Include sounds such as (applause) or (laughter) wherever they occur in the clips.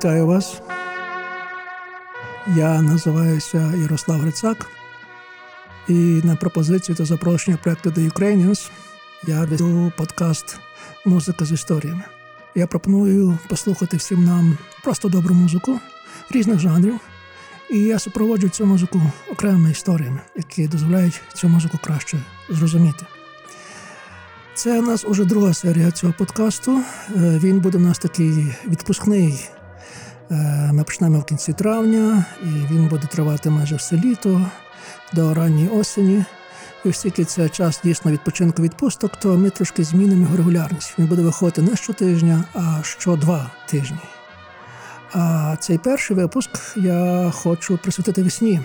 Вітаю вас. Я називаюся Ярослав Грицак, і на пропозицію та запрошення проекту The Ukrainians я веду подкаст Музика з історіями. Я пропоную послухати всім нам просто добру музику різних жанрів. І я супроводжу цю музику окремими історіями, які дозволяють цю музику краще зрозуміти. Це у нас уже друга серія цього подкасту. Е, він буде у нас такий відпускний. Е, ми почнемо в кінці травня, і він буде тривати майже все літо до ранньої осені. І оскільки це час дійсно відпочинку відпусток, то ми трошки змінимо його регулярність. Він буде виходити не щотижня, а що два тижні. А цей перший випуск я хочу присвятити весні.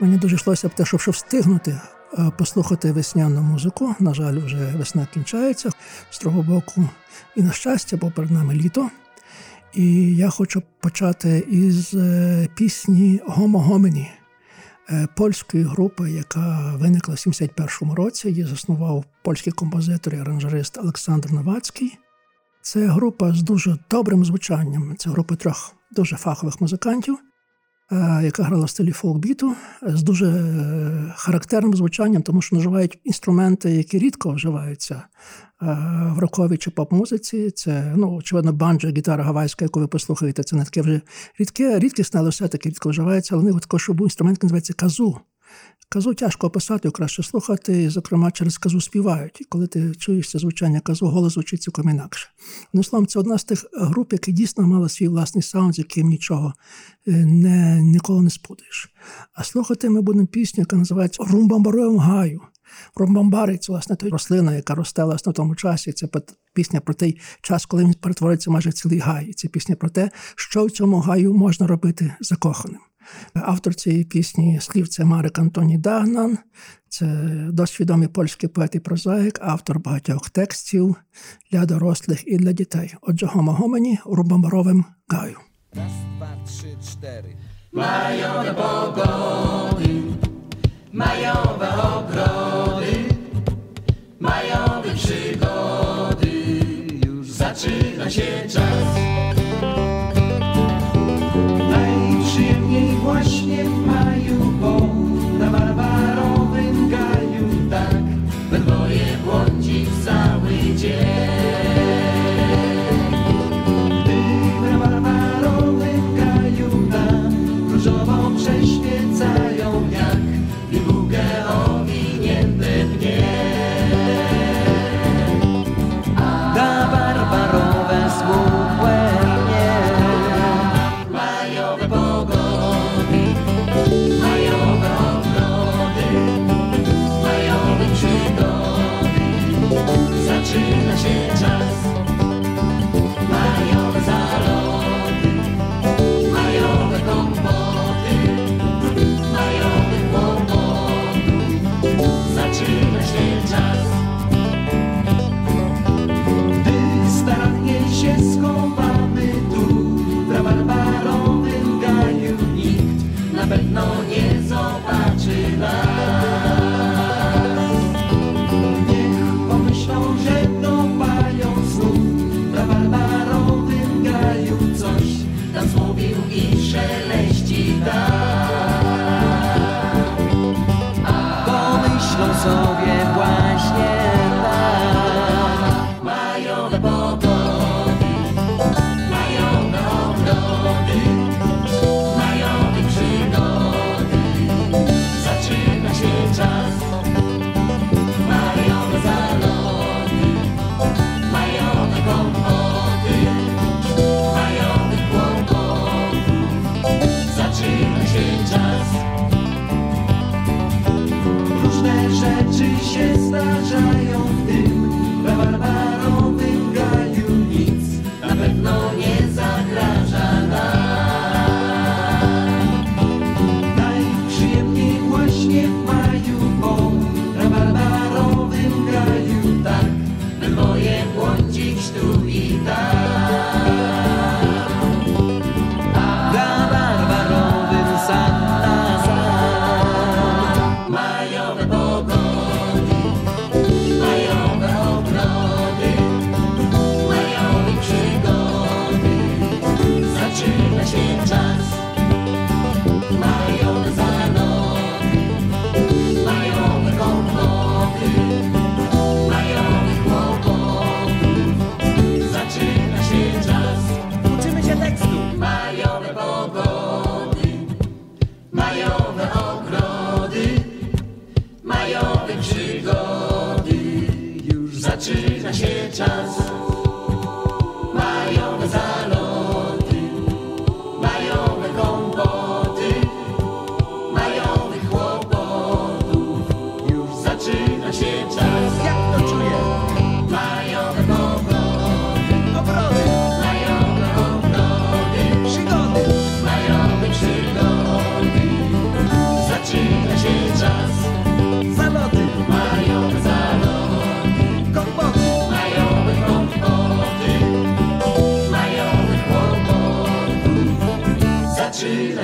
Мені дуже йшлося б те, щоб встигнути е, послухати весняну музику. На жаль, вже весна кінчається з того боку. І на щастя, бо перед нами літо. І я хочу почати із е, пісні Гомо Гомені польської групи, яка виникла в 71-му році. Її заснував польський композитор і аранжерист Олександр Новацький. Це група з дуже добрим звучанням. Це група трьох дуже фахових музикантів, яка грала в стилі фолк-біту, з дуже е, характерним звучанням, тому що наживають інструменти, які рідко вживаються е, в роковій чи поп-музиці. Це, ну, очевидно, банджо, гітара гавайська, яку ви послухаєте, це не таке вже рідке, рідкісне, але все-таки рідко вживається, але в них також був інструмент, який називається казу. Казу тяжко описати, краще слухати, зокрема, через казу співають. І коли ти чуєш це звучання казу, голос звучить цілком інакше. Одним словом, це одна з тих груп, які дійсно мала свій власний саунд, з яким нічого е, не, ніколи не спутаєш. А слухати ми будемо пісню, яка називається Румбамбаруєм гаю. Румбамбари це власне та рослина, яка росте власне в тому часі. Це пісня про той час, коли він перетвориться майже цілий гай. Це пісня про те, що в цьому гаю можна робити закоханим. Автор цієї пісні слів це Марик Антоній Дагнан, це досить відомий польський поет і прозаїк, автор багатьох текстів для дорослих і для дітей. Отже, Гома Гомені Рубамбаровим гаю. Раз, два, три, чотири. Majowe pogody, majowe ogrody, majowe przygody, już zaczyna się czas.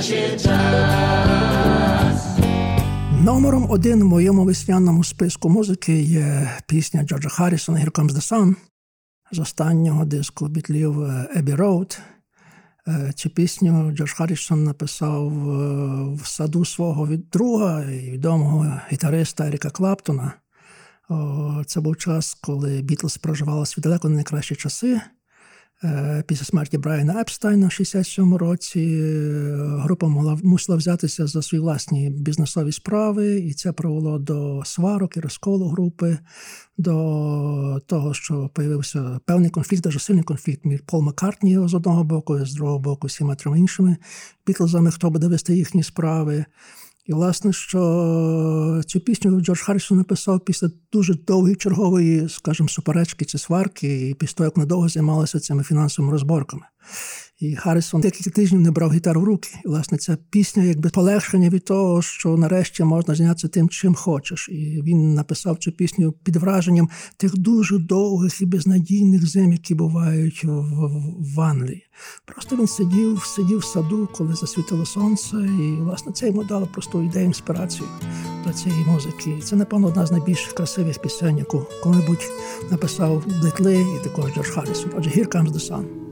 Краще час. Номером один в моєму весняному списку музики є пісня Джорджа Харрісона «Here Comes the Sun» з останнього диску бітлів Abbey Road. Е, Цю пісню Джордж Харрісон написав е, в саду свого від друга і відомого гітариста Еріка Клаптона. Це був час, коли Бітлз проживали свої далеко не найкращі часи. Е, Після смерті Брайана Епстайна в 67-му році е, група могла мусила взятися за свої власні бізнесові справи, і це привело до сварок і розколу групи, до того, що появився певний конфлікт, дуже сильний конфлікт між Пол Маккартні з одного боку, з другого боку всіма трьома іншими бітлзами, хто буде вести їхні справи. І, власне, що цю пісню Джордж Харрісон написав після дуже довгої чергової, скажімо, суперечки чи сварки, і після того, як надовго займалися цими фінансовими розборками. І Харрісон декілька тижнів не брав гітару в руки. І, власне, ця пісня якби полегшення від того, що нарешті можна зайнятися тим, чим хочеш. І він написав цю пісню під враженням тих дуже довгих і безнадійних зим, які бувають в, в, Англії. Просто він сидів, сидів в саду, коли засвітило сонце, і власне це йому дало просто ідею інспірацію до цієї музики. І Це, напевно, одна з найбільш красивих пісень, яку коли-небудь написав Битли і також Джордж Харрісон. Отже, Here Comes the Sun.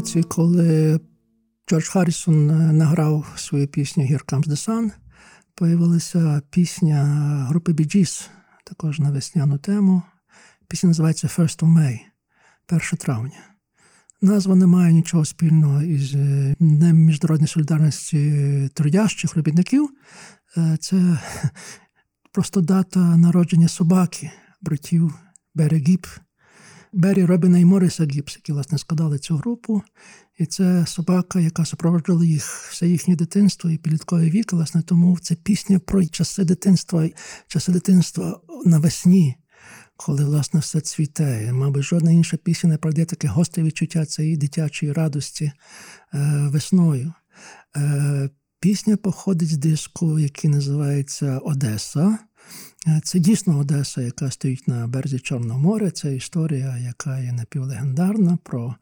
Році, коли Джордж Харрісон е, награв свою пісню «Here Comes the Sun», появилася пісня групи Bee Gees, також на весняну тему. Пісня називається «First of May» 1 травня. Назва не має нічого спільного із е, Днем міжнародної солідарності трудящих робітників. Е, Це (laughs) просто дата народження собаки, братів Бері Бері Робіна і Моріса Гіпс, які власне складали цю групу. І це собака, яка супроводжувала їх все їхнє дитинство і підлітковий вік. Власне, тому це пісня про часи дитинства, часи дитинства навесні, коли власне все цвіте. Мабуть, жодна інша пісня не пройде таке гостре відчуття цієї дитячої радості е, весною. Е, Пісня походить з диску, який називається Одеса. Е, Це дійсно Одеса, яка стоїть на березі Чорного моря. Це історія, яка є напівлегендарна про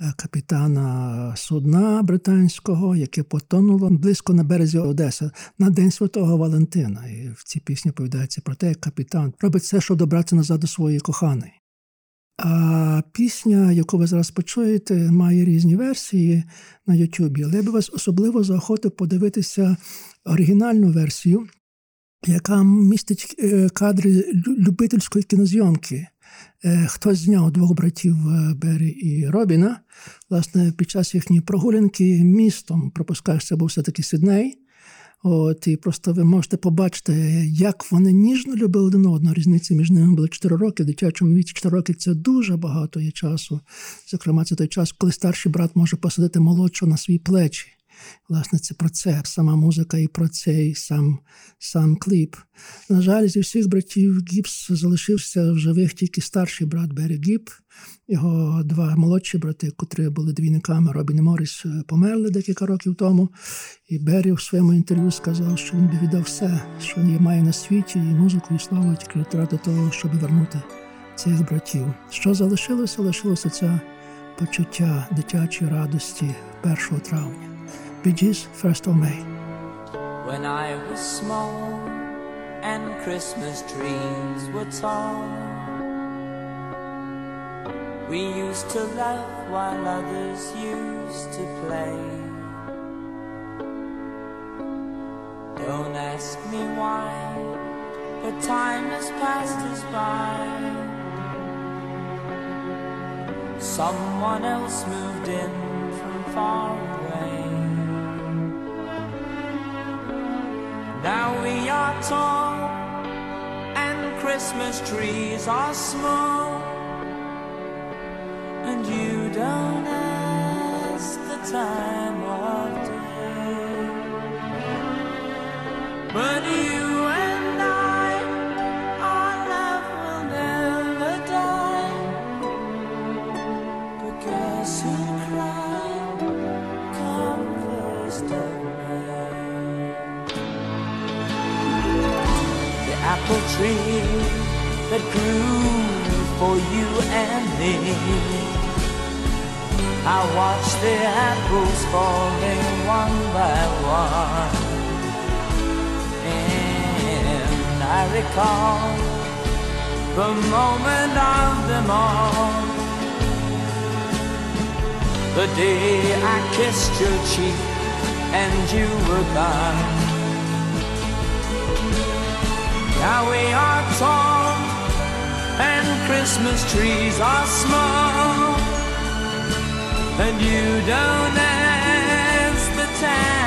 е, капітана судна британського, яке потонуло близько на березі Одеси на День Святого Валентина. І в цій пісні повідається про те, як капітан робить все, щоб добратися назад до своєї коханої. А пісня, яку ви зараз почуєте, має різні версії на Ютубі, але я би вас особливо заохотив подивитися оригінальну версію, яка містить е, кадри любительської кінозйомки. Е, Хтось зняв двох братів е, Бері і Робіна. Власне, під час їхньої прогулянки містом пропускаєш, це був все-таки Сідней. От, і просто ви можете побачити, як вони ніжно любили один одного. Різниця між ними була 4 роки. В дитячому віці 4 роки це дуже багато є часу. Зокрема, це той час, коли старший брат може посадити молодшого на свої плечі. Власне, це про це сама музика і про цей сам, сам кліп. На жаль, зі всіх братів Гібс залишився в живих тільки старший брат Беррі Гіб. Його два молодші брати, котрі були двійниками Робін і Моріс, е, померли декілька років тому. І Беррі в своєму інтерв'ю сказав, що він би віддав все, що є має на світі, і музику, і славу тільки ради того, щоб вернути цих братів. Що залишилося? Лишилося це почуття дитячої радості 1 травня. Gees, First of May. When I was small and Christmas trees were tall, we used to laugh while others used to play. Don't ask me why, but time has passed us by. Someone else moved in from far Now we are tall and Christmas trees are small, and you don't ask the time of day. But tree that grew for you and me. I watched the apples falling one by one. And I recall the moment of them all. The day I kissed your cheek and you were gone. Now we are tall and Christmas trees are small. And you don't ask the time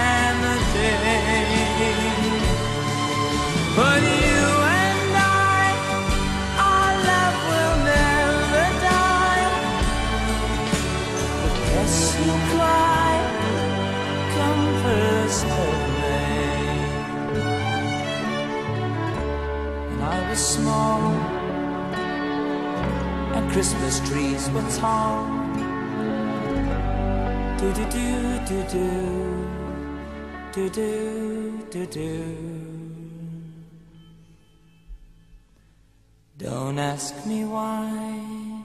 do do do do do do do do. Don't ask me why,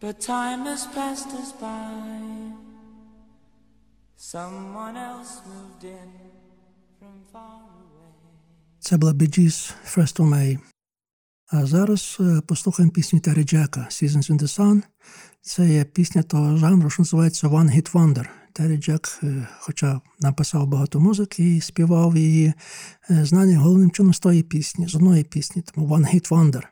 but time has passed us by. Someone else moved in from far away. Це була First of May. А зараз послухаємо пісню Терри Джека «Seasons in the Sun», Це є пісня того жанру, що називається One Hit Wonder. Террі Джек, е, хоча написав багато музики і співав її, знання знаний головним чином з тої пісні, з одної пісні, тому One Hit Wonder.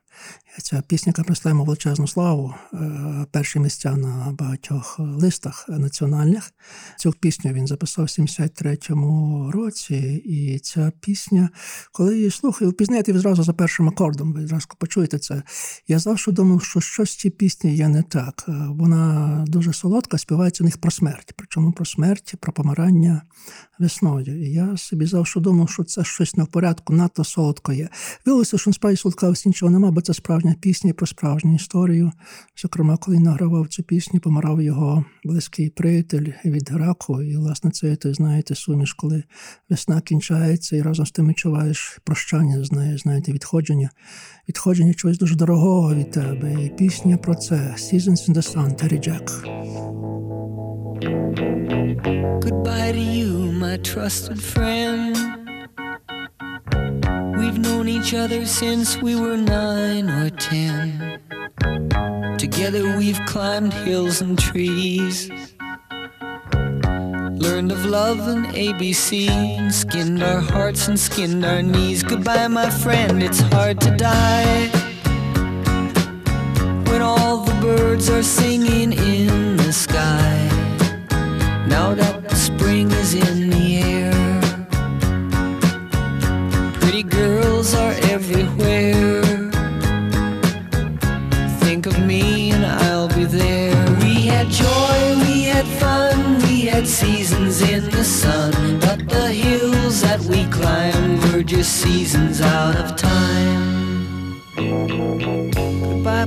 Ця пісня, принесла величезну славу, е, перші місця на багатьох листах національних. Цю пісню він записав в 73-му році, і ця пісня, коли її слухаю, впізнаєте зразу за першим акордом, ви зразу почуєте це. Я завжди думав, що щось в цій пісні є не так. Е, Вона дуже солодка, співається у них про смерть, причому про смерть, про помирання весною. І я собі завжди думав, що це щось не в порядку, надто солодко є. Виявилося, що насправді солодкавості нічого нема, бо це справжня пісня про справжню історію. Зокрема, коли награвав цю пісню, помирав його близький приятель від раку. І, власне, це ти знаєте, суміш, коли весна кінчається, і разом з тим відчуваєш прощання з нею, знаєте, відходження, відходження чогось дуже дорогого від тебе. І пісня про це Seasons in the Sun, Террі Джек. Goodbye to you, my trusted friend. We've known each other since we were nine or ten. Together we've climbed hills and trees. Learned of love and ABC, and skinned our hearts and skinned our knees. Goodbye, my friend, it's hard to die. When all the birds are singing in the sky. Now that the spring is in the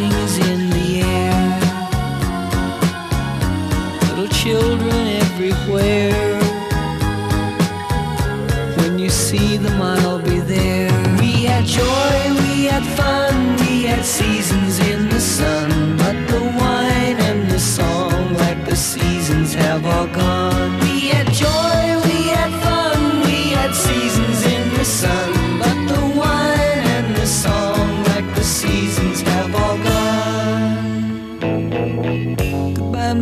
is in the air little children everywhere. When you see them, I'll be there. We had joy, we had fun, we had seasons in the sun. But the wine and the song, like the seasons, have all gone. We had joy, we had fun, we had seasons in the sun.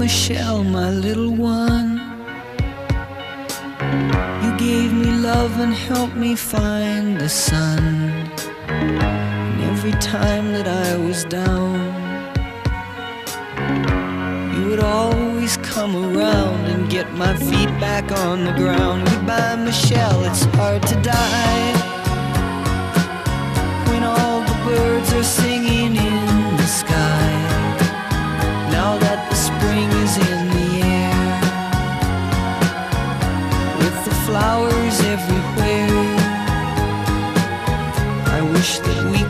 Michelle, my little one. You gave me love and helped me find the sun. And every time that I was down, you would always come around and get my feet back on the ground. Goodbye, Michelle, it's hard to die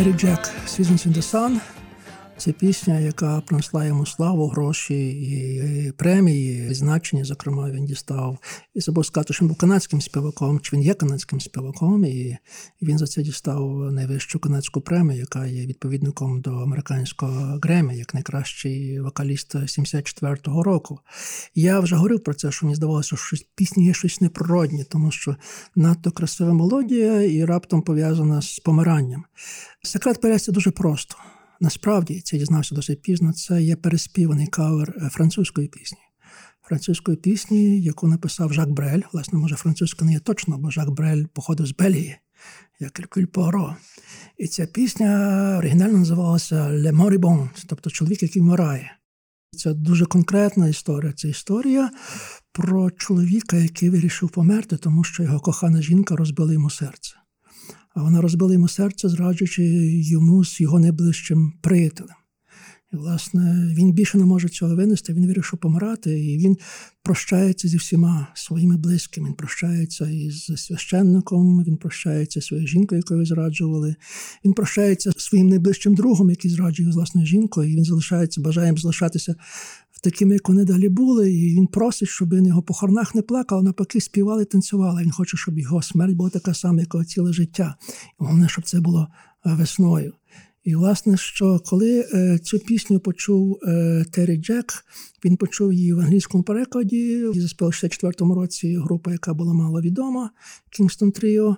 Hills. Террі Джек Seasons in the Sun. Це пісня, яка принесла йому славу, гроші і премії, відзначення. Зокрема, він дістав і забув сказати, що він був канадським співаком, чи він є канадським співаком, і він за це дістав найвищу канадську премію, яка є відповідником до американського Гремі, як найкращий вокаліст 74-го року. Я вже говорив про це, що мені здавалося, що в пісні є щось неприроднє, тому що надто красива мелодія і раптом пов'язана з помиранням. Секрет переться дуже просто. Насправді, це дізнався досить пізно, це є переспіваний кавер е, французької пісні. Французької пісні, яку написав Жак Брель. Власне, може, французька не є точно, бо Жак Брель походив з Бельгії, як Еркюль Пуаро. І ця пісня оригінально називалася «Le Moribond», тобто чоловік, який вмирає. Це дуже конкретна історія. Це історія про чоловіка, який вирішив померти, тому що його кохана жінка розбила йому серце. А вона розбила йому серце, зраджуючи йому з його найближчим приятелем. І, власне, він більше не може цього винести, він вирішив помирати, і він прощається зі всіма своїми близькими. Він прощається із священником, він прощається зі своєю жінкою, якою зраджували. Він прощається зі своїм найближчим другом, який зраджує власною жінкою, і він залишається, бажає залишатися такими, як вони далі були, і він просить, щоб на його похоронах не плакали, навпаки, співали, танцювали. Він хоче, щоб його смерть була така сама, як ціле життя. Головне, щоб це було весною. І, власне, що коли е, цю пісню почув е, Террі Джек, він почув її в англійському перекладі. Її заспівала в 64-му році група, яка була мало відома, Kingston Trio.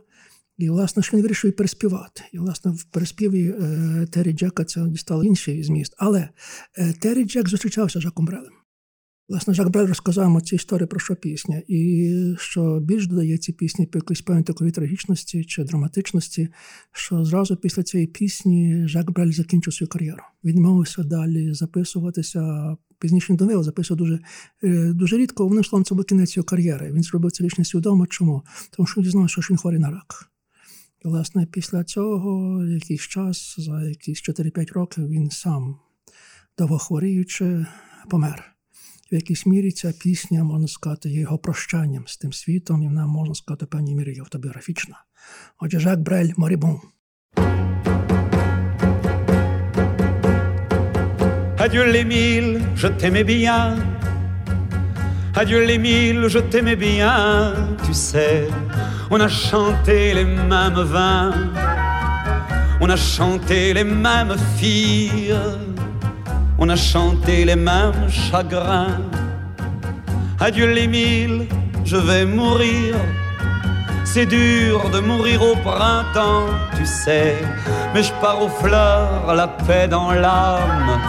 І, власне, що він вирішив переспівати. І, власне, в переспіві е, Террі Джека це дістало інший зміст. Але е, Террі Джек зустрічався з Жаком Брелем. Власне, Жак Брель розказав йому цю історію про що пісня, і що більш додає ці пісні по якоїсь певної такої трагічності чи драматичності, що зразу після цієї пісні Жак Брель закінчив свою кар'єру. Він мовився далі записуватися. Пізніше він записував дуже е, дуже рідко. Вони словом, це був кінець його кар'єри. Він зробив це лише свідомо. Чому? Тому що дізнався, що він хворий на рак. І, власне, після цього якийсь час, за якісь 4-5 років, він сам довго хворіючи, помер. В якійсь мірі ця пісня, можна сказати, є його прощанням з тим світом, і вона, можна сказати, в певній мірі автобіографічна. Отже, Жак Брель Морібон. Adieu les mille, je t'aimais bien. Adieu les mille, je t'aimais bien. Tu sais, on a chanté les mêmes vins. On a chanté les mêmes filles. on a chanté les mêmes chagrins. Adieu les mille, je vais mourir. C'est dur de mourir au printemps, tu sais, mais je pars aux fleurs, la paix dans l'âme.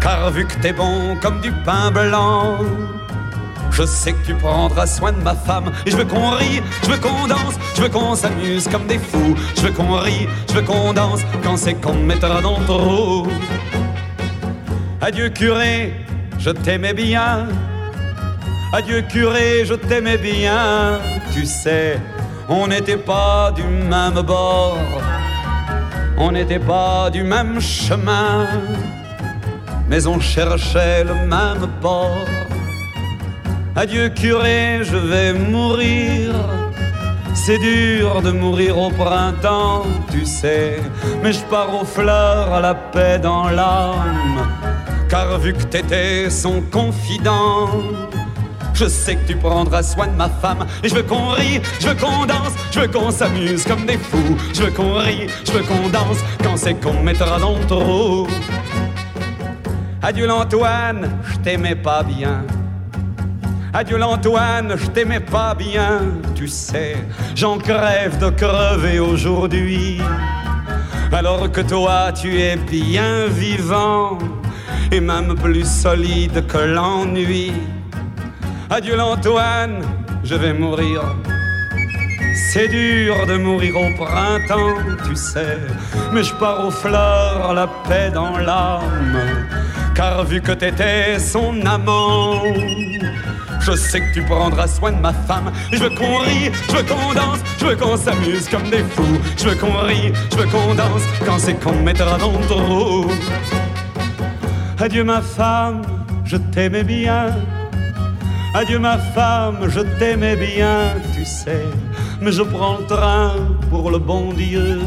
Car vu que t'es bon comme du pain blanc, je sais que tu prendras soin de ma femme. Et je veux qu'on rie, je veux qu'on danse, je veux qu'on s'amuse comme des fous. Je veux qu'on rie, je veux qu'on danse quand c'est qu'on mettra dans le trou. Adieu curé, je t'aimais bien. Adieu curé, je t'aimais bien. Tu sais, on n'était pas du même bord. On n'était pas du même chemin. Mais on cherchait le même port. Adieu curé, je vais mourir. C'est dur de mourir au printemps, tu sais, mais je pars aux fleurs à la paix dans l'âme. Car vu que t'étais son confident, je sais que tu prendras soin de ma femme. Et je veux qu'on rie, je veux qu'on danse, je veux qu'on s'amuse comme des fous. Je veux qu'on rie, je veux qu'on danse quand c'est qu'on mettra dans le trou. Adieu l'Antoine, je t'aimais pas bien. Adieu l'Antoine, je t'aimais pas bien. Tu sais, j'en crève de crever aujourd'hui. Alors que toi, tu es bien vivant et même plus solide que l'ennui. Adieu l'Antoine, je vais mourir. C'est dur de mourir au printemps, tu sais, mais je pars aux fleurs, la paix dans l'âme. Car vu que t'étais son amant, je sais que tu prendras soin de ma femme. Je veux qu'on rie, je veux qu'on danse, je veux qu'on s'amuse comme des fous. Je veux qu'on rie, je veux qu'on danse quand c'est qu'on mettra dans le trou. Adieu ma femme, je t'aimais bien. Adieu ma femme, je t'aimais bien, tu sais. Mais je prends le train pour le bon Dieu.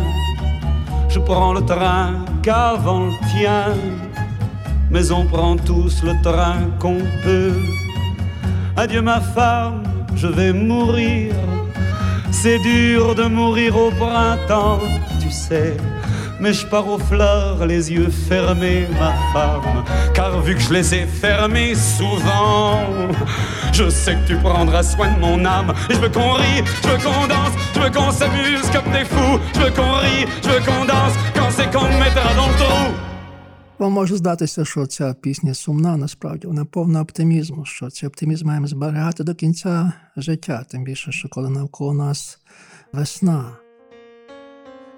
Je prends le train qu'avant le tien. Mais on prend tous le train qu'on peut. Adieu ma femme, je vais mourir. C'est dur de mourir au printemps, tu sais. Mais je pars aux fleurs, les yeux fermés, ma femme. Car vu que je les ai fermés souvent, je sais que tu prendras soin de mon âme. Et je veux qu'on rie, je veux qu'on danse, je veux qu'on s'amuse comme des fous. Je veux qu'on rie, je veux qu'on danse, quand c'est qu'on me mettra dans le trou. Вам може здатися, що ця пісня сумна, насправді. Вона повна оптимізму, що цей оптимізм маємо зберігати до кінця життя, тим більше, що коли навколо нас весна.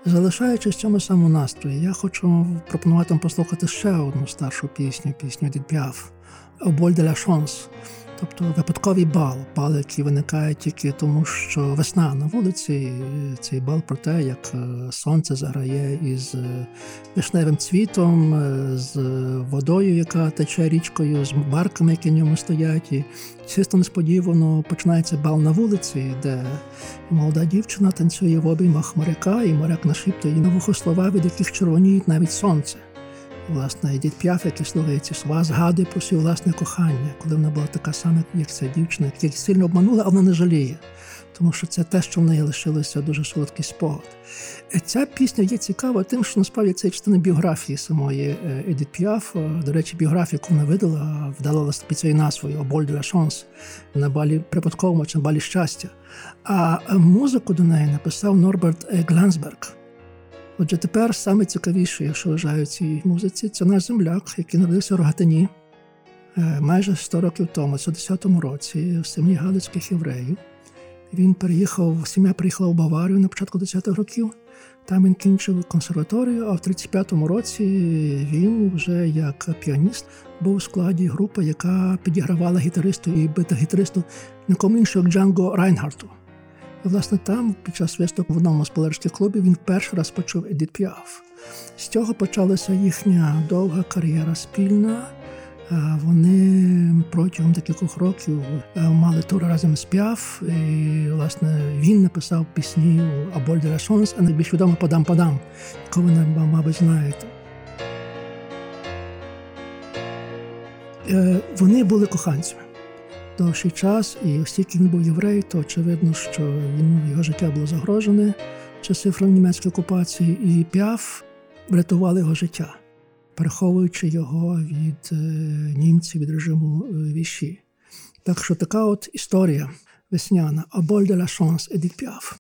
Залишаючись в цьому самому настрої, я хочу пропонувати вам послухати ще одну старшу пісню, пісню Дід Піаф «Оболь де ля шанс», тобто випадковий бал, бал, який виникає тільки тому, що весна на вулиці, цей бал про те, як е, сонце заграє із е, вишневим цвітом, е, з водою, яка тече річкою, з барками, які в ньому стоять. І чисто несподівано починається бал на вулиці, де молода дівчина танцює в обіймах моряка, і моряк нашіптує на вухо слова, від яких червоніють навіть сонце. Власне, Едіт П'яф, який слухає ці слова, згадує про своє власне кохання, коли вона була така сама, як ця дівчина, яка сильно обманула, а вона не жаліє. Тому що це те, що в неї лишилося дуже солодкий спогад. Е, ця пісня є цікава тим, що насправді це частина біографії самої е, Едіт Піаф. До речі, біографію, яку вона видала, вдала під цією назвою «Оболь де шанс» на балі припадковому чи на балі щастя. А музику до неї написав Норберт Глансберг. Отже, тепер саме цікавіше, якщо вважаю цій музиці, це наш земляк, який народився в Рогатині е, майже 100 років тому, в 10-му році, в сім'ї Галицьких євреїв. Він переїхав, сім'я приїхала в Баварію на початку 10-х років. Там він кінчив консерваторію, а в 35-му році він вже як піаніст був у складі групи, яка підігравала гітаристу і бита-гітаристу нікому іншому, як Джанго Райнхарту. І, власне, там, під час виступу в одному з полярських клубів, він перший раз почув Едіт Піаф. З цього почалася їхня довга кар'єра спільна. Вони протягом таких років мали тур разом з Піаф. І, власне, він написав пісні «Аболь де ла Шонс», а найбільш відомо «Падам Падам», яку ви, мабуть, знаєте. Е, вони були коханцями довший час, і оскільки він був єврей, то очевидно, що він, його життя було загрожене часи німецької окупації, і п'яв врятували його життя, переховуючи його від е, німців від режиму е, віші. Так що така от історія весняна «Аболь де ла шанс Едит Піаф.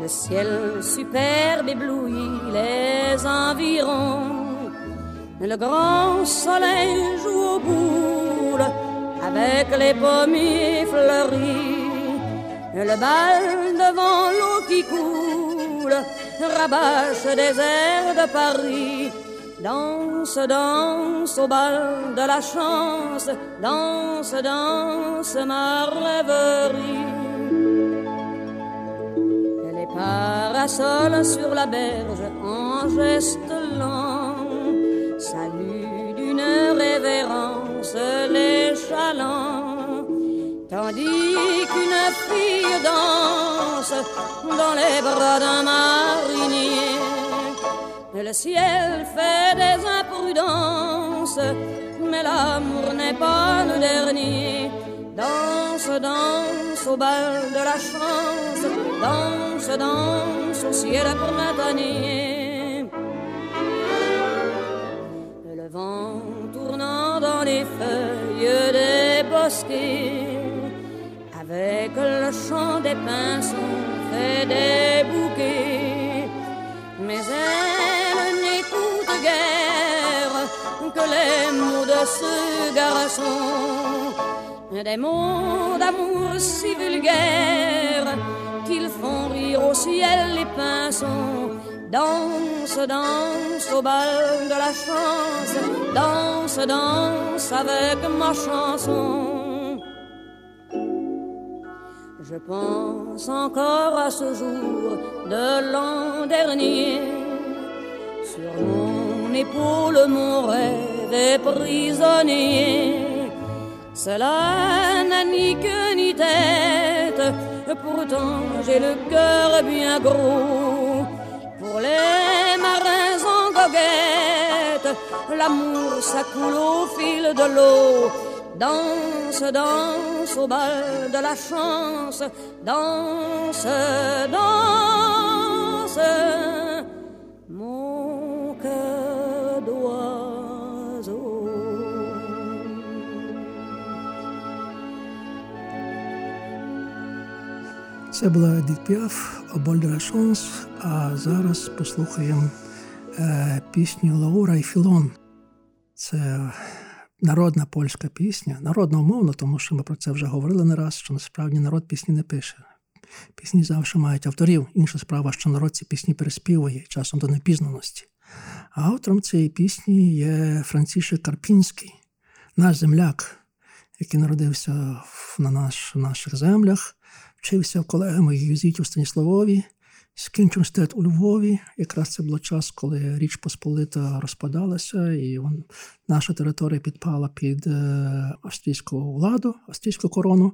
Le ciel superbe éblouit les environs. Le grand soleil joue au boule avec les pommiers fleuris. Le bal devant l'eau qui coule rabâche des airs de Paris. Danse, danse au bal de la chance, danse, danse ma rêverie. Parasol sur la berge en geste lent. Salut d'une révérence les chalands. Tandis qu'une fille danse dans les bras d'un marinier. Le ciel fait des imprudences, mais l'amour n'est pas le dernier. Danse, danse au bal de la chance, danse, danse au ciel printanier. Le vent tournant dans les feuilles des bosquets, avec le chant des pinsons fait des bouquets. Mais elle n'écoute guère que les mots de ce garçon des mots d'amour si vulgaires qu'ils font rire au ciel les pinsons. Danse, danse au bal de la chance, danse, danse avec ma chanson. Je pense encore à ce jour de l'an dernier. Sur mon épaule, mon rêve est prisonnier. Cela n'a ni queue ni tête, pourtant j'ai le cœur bien gros. Pour les marins en goguette, l'amour ça coule au fil de l'eau. Danse, danse au bal de la chance, danse, danse. Це була Едіт Піаф Обольдера Шонс, а зараз послухаємо е, пісню Лаура і Філон. Це народна польська пісня, народна умовно, тому що ми про це вже говорили не раз, що насправді народ пісні не пише. Пісні завжди мають авторів. Інша справа, що народ ці пісні переспівує часом до непізнаності. А автором цієї пісні є Францішек Карпінський, наш земляк, який народився на наш, наших землях вчився в колегами Юзітів Станіславові, скінчив університет у Львові. Якраз це було час, коли Річ Посполита розпадалася, і он, наша територія підпала під е, австрійську владу, австрійську корону.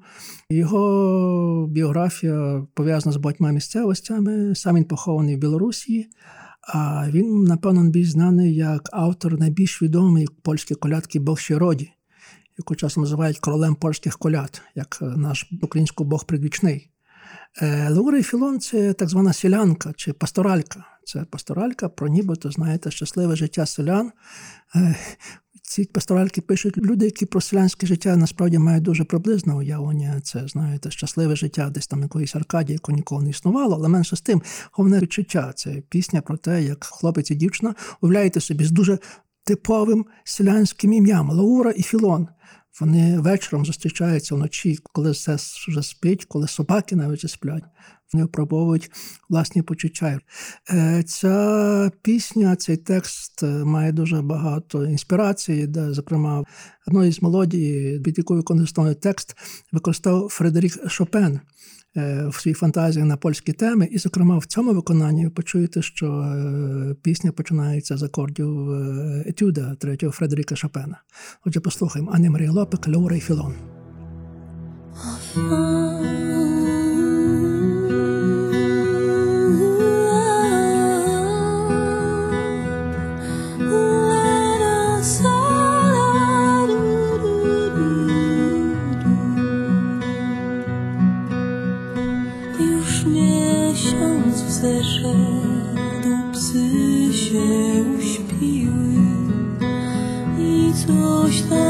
Його біографія пов'язана з багатьма місцевостями. Сам він похований в Білорусі. А він, напевно, більш знаний як автор найбільш відомої польської колядки Бог роді, яку часом називають королем польських коляд, як наш український Бог предвічний. Е, Лаура Філон це так звана селянка чи пасторалька. Це пасторалька про нібито, знаєте, щасливе життя селян. Е, ці пасторальки пишуть люди, які про селянське життя насправді мають дуже приблизне уявлення. Це, знаєте, щасливе життя десь там якоїсь аркадії, яко ніколи не існувало, але менше з тим, головне відчуття. Це пісня про те, як хлопець і дівчина уявляєте собі з дуже типовим селянським ім'ям Лаура і Філон. Вони вечором зустрічаються вночі, коли все вже спить, коли собаки навіть сплять. Вони випробовують власні почуття. Е, ця пісня, цей текст має дуже багато інспірації, де, зокрема, одної з мелодій, під якою виконує текст, використав Фредерік Шопен. Е, в своїй фантазії на польські теми. І, зокрема, в цьому виконанні ви почуєте, що е, пісня починається з акордів е, етюда третього Фредеріка Шопена. Отже, послухаємо Ані Марія Лопик, і Філон. está.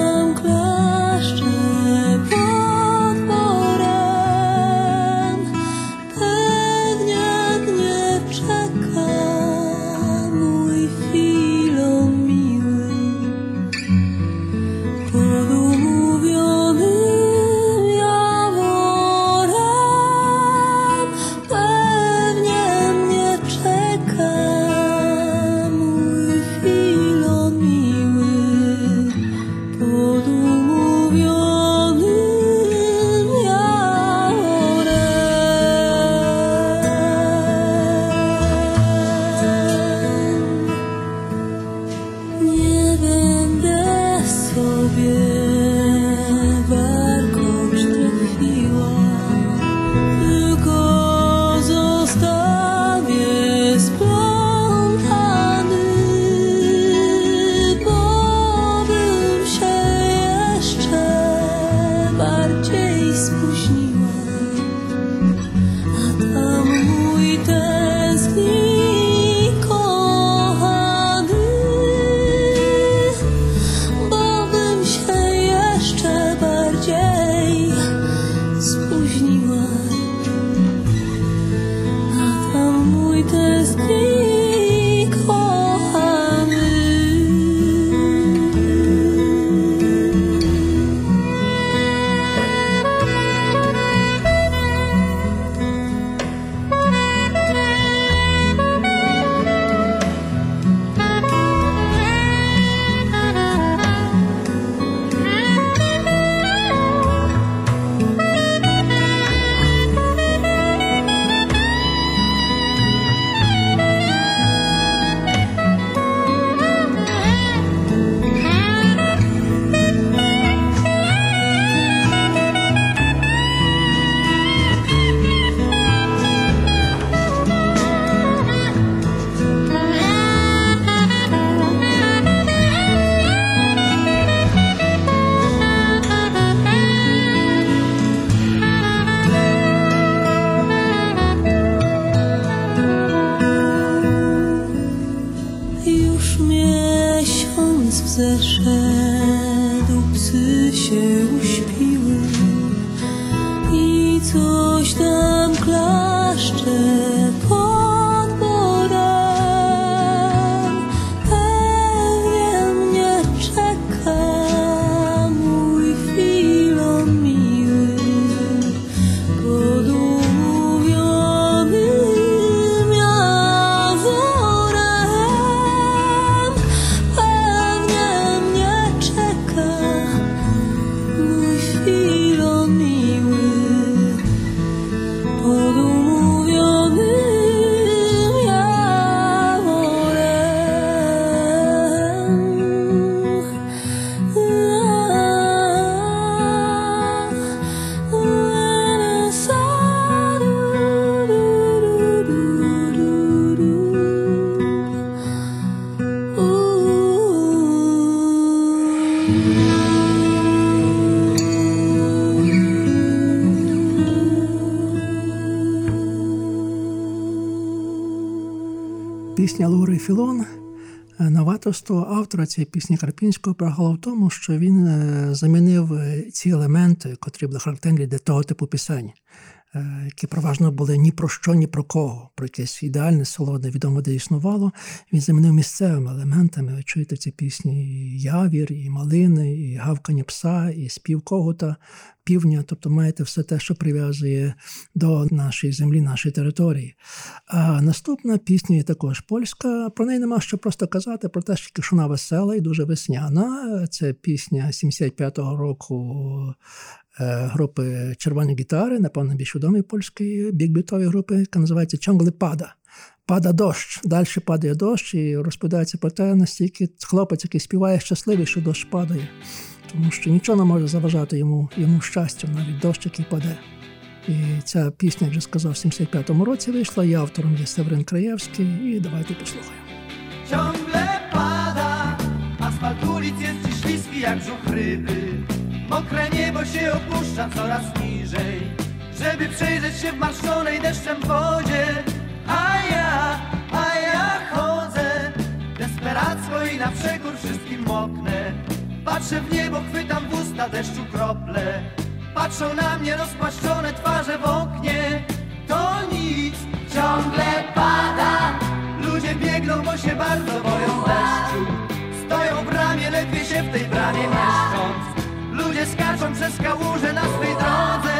Філон. Е, новаторство автора цієї пісні Карпінського полягало в тому, що він е, замінив е, ці елементи, котрі були характерні для того типу пісень. Які переважно були ні про що, ні про кого, про якесь ідеальне село, де відомо де існувало. Він замінив місцевими елементами. Ви чуєте ці пісні і явір, і малини, і гавкання пса, і спів когота, півня. Тобто маєте все те, що прив'язує до нашої землі, нашої території. А наступна пісня є також польська. Про неї нема що просто казати, про те, що вона весела і дуже весняна. Це пісня 75-го року Е, групи червоні гітари, напевно, більш відомої польської бікбітової групи, яка називається Чонгли Пада. Пада дощ, далі падає дощ, і розповідається про те, настільки хлопець, який співає щасливий, що дощ падає, тому що нічого не може заважати йому йому щастю, навіть дощ, який паде. І ця пісня, як вже сказав, в 75-му році вийшла, і автором є Северин Краєвський, і давайте послухаємо. Ciągle pada, asfalt ulic jest dziś śliski jak brzuch ryby. Mokre niebo się opuszcza coraz niżej Żeby przejrzeć się w marszczonej deszczem wodzie A ja, a ja chodzę Desperacko i na przekór wszystkim moknę Patrzę w niebo, chwytam w usta deszczu krople. Patrzą na mnie rozpłaszczone twarze w oknie. To nic, ciągle pada. Ludzie biegną, bo się bardzo boją deszczu. Stoją w bramie, ledwie się w tej bramie mieszcząc Ludzie skaczą przez kałuże na swej drodze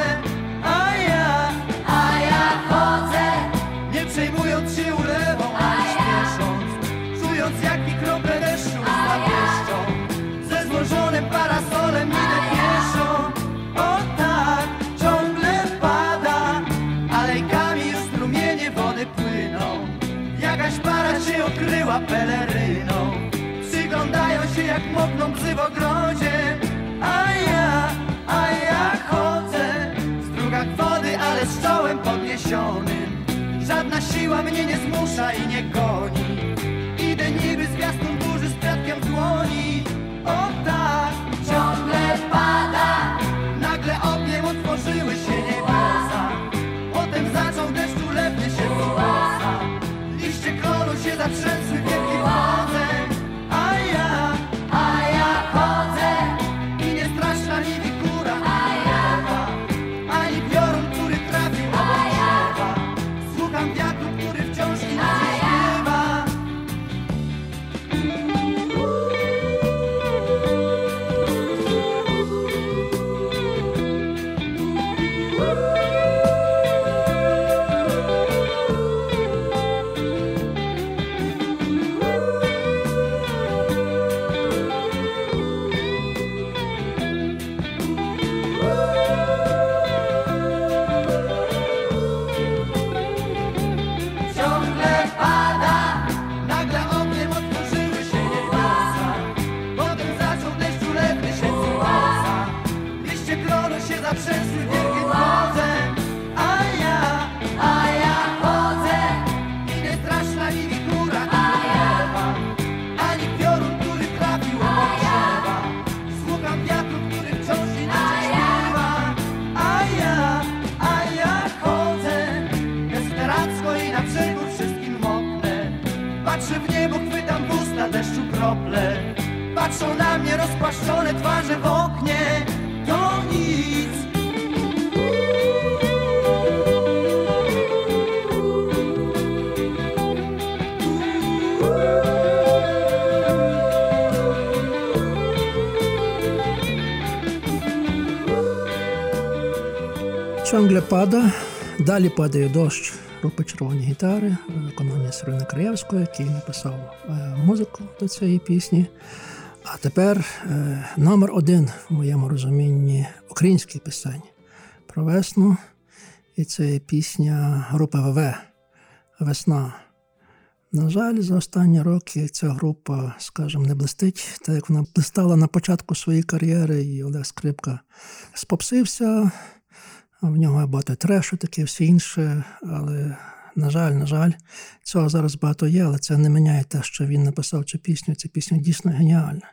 okryła peleryną Przyglądają się jak mokną bzy w ogrodzie. A ja, a ja chodzę. W strugach wody, ale z czołem podniesionym. Żadna siła mnie nie zmusza i nie goni Ciągle pada, далі падає дощ групи червоні гітари, виконання Сирини Краєвської, який написав е, музику до цієї пісні. А тепер е, номер один в моєму розумінні українських пісень про весну. І це пісня групи ВВ Весна. На жаль, за останні роки ця група, скажімо, не блистить, так як вона блистала на початку своєї кар'єри, і Олег Скрипка спопсився. В нього багато трешу, таке все інше. Але, на жаль, на жаль, цього зараз багато є, але це не міняє те, що він написав цю пісню. Ця пісня дійсно геніальна.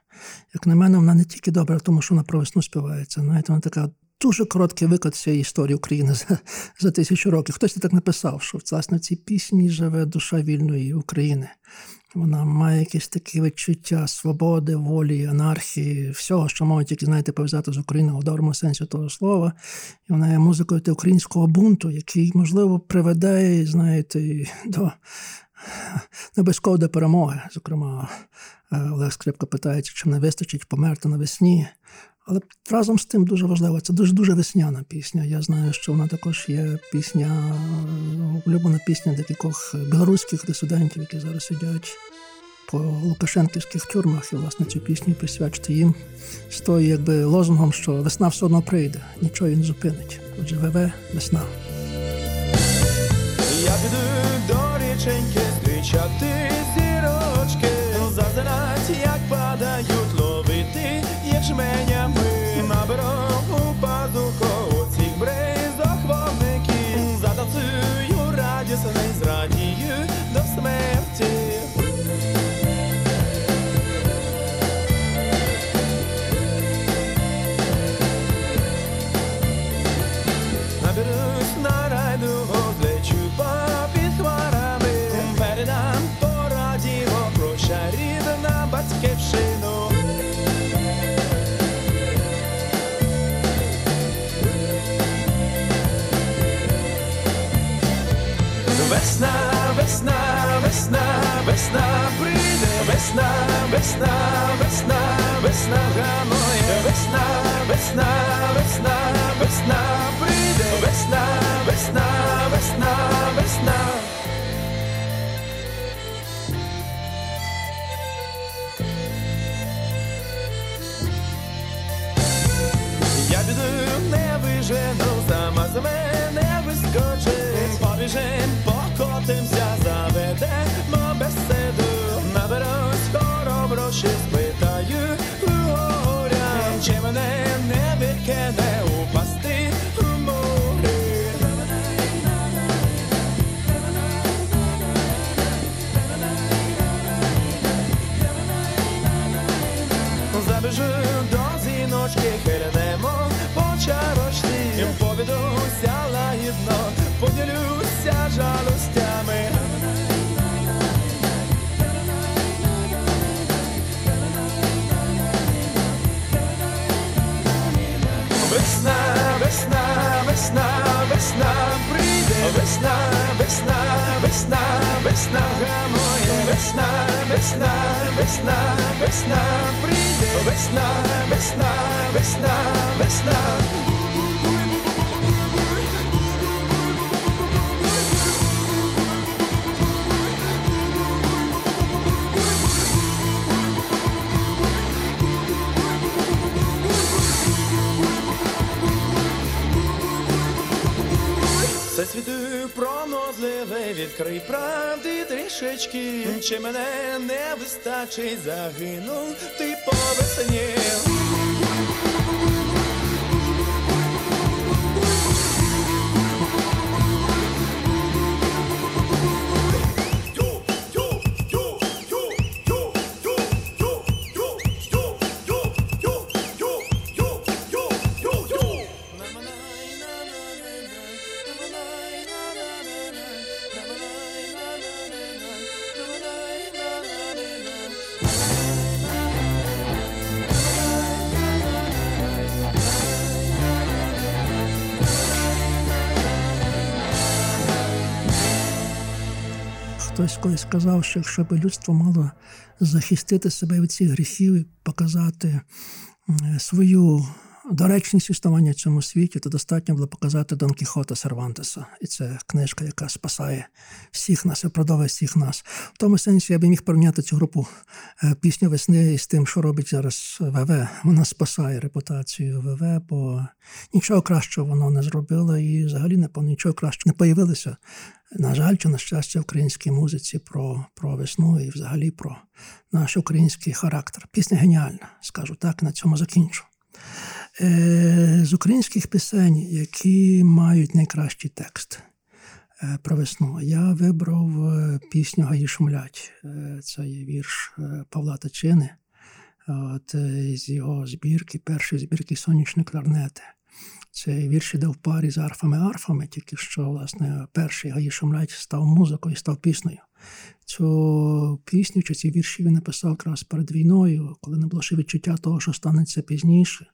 Як на мене, вона не тільки добра, тому що вона про весну співається. Навіть вона така дуже короткий виклад цієї історії України за за тисячу років. Хтось так написав, що власне в цій пісні живе душа вільної України. Вона має якесь таке відчуття свободи, волі, анархії, всього, що можуть тільки, знаєте, пов'язати з Україною у доброму сенсі того слова. І вона є музикою українського бунту, який, можливо, приведе, знаєте, до обов'язково до перемоги. Зокрема, е, Олег Скрипка питається, чи не вистачить померти навесні. Але разом з тим дуже важливо, це дуже дуже весняна пісня. Я знаю, що вона також є пісня, улюблена пісня декількох білоруських дисидентів, які зараз сидять по Лукашенківських тюрмах, і власне цю пісню присвячити їм з тою, якби лозунгом, що весна все одно прийде, нічого не зупинить. Отже, ВВ весна. Я піду до річеньки зустрічати Весна, весна, весна, весна прийде, весна, весна, весна, весна гамує, весна, весна, весна, весна прийде, весна, весна, весна, весна. Я піду не вижену, сама з мене вискочить. Побіжим, покотимся, заведемо весна гамує, весна, весна, весна, весна прийде, весна, весна, весна, весна. Все світу пронозливе, відкрий правди трішечки, чи мене не вистачить, загинув ти по. Хтось колись сказав, що якщо б людство мало захистити себе від цих гріхів і показати е, свою доречність існування в цьому світі, то достатньо було показати Дон Кіхота Сервантеса. І це книжка, яка спасає всіх нас і продовжує всіх нас. В тому сенсі я би міг порівняти цю групу е, пісню весни із тим, що робить зараз ВВ. Вона спасає репутацію ВВ, бо нічого кращого воно не зробило і взагалі не нічого кращого не появилося. На жаль, чи на щастя, українській музиці про, про весну і взагалі про наш український характер. Пісня геніальна, скажу так, на цьому закінчу. Е, з українських пісень, які мають найкращий текст е, про весну, я вибрав е, пісню Гаї шумлять. Це є вірш Павла Тачини, от, з його збірки, першої збірки Сонячні кларнети. Це вірші де в парі з арфами-арфами, тільки що, власне, перший Гаї Шумлять став музикою, став піснею. Цю пісню чи ці вірші він написав якраз перед війною, коли не було ще відчуття того, що станеться пізніше,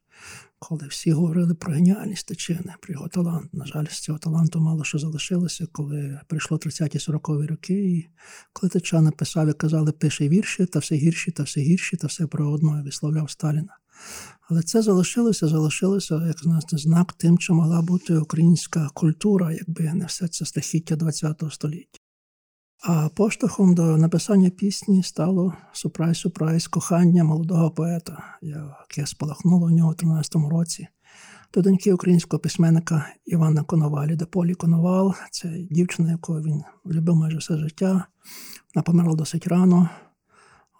коли всі говорили про геніальність Тичини, про його талант. На жаль, з цього таланту мало що залишилося, коли прийшло 30-40 роки, і коли Тича написав і казали, пише вірші, та все гірші, та все гірші, та все про одно, висловляв Сталіна. Але це залишилося, залишилося, як знаєте, знак тим, що могла бути українська культура, якби не все це стихіття ХХ століття. А поштовхом до написання пісні стало супрайз супрайз кохання молодого поета, яке спалахнуло у нього в 13-му році. До доньки українського письменника Івана Коновалі, де Полі Коновал, це дівчина, яку він любив майже все життя. Вона померла досить рано,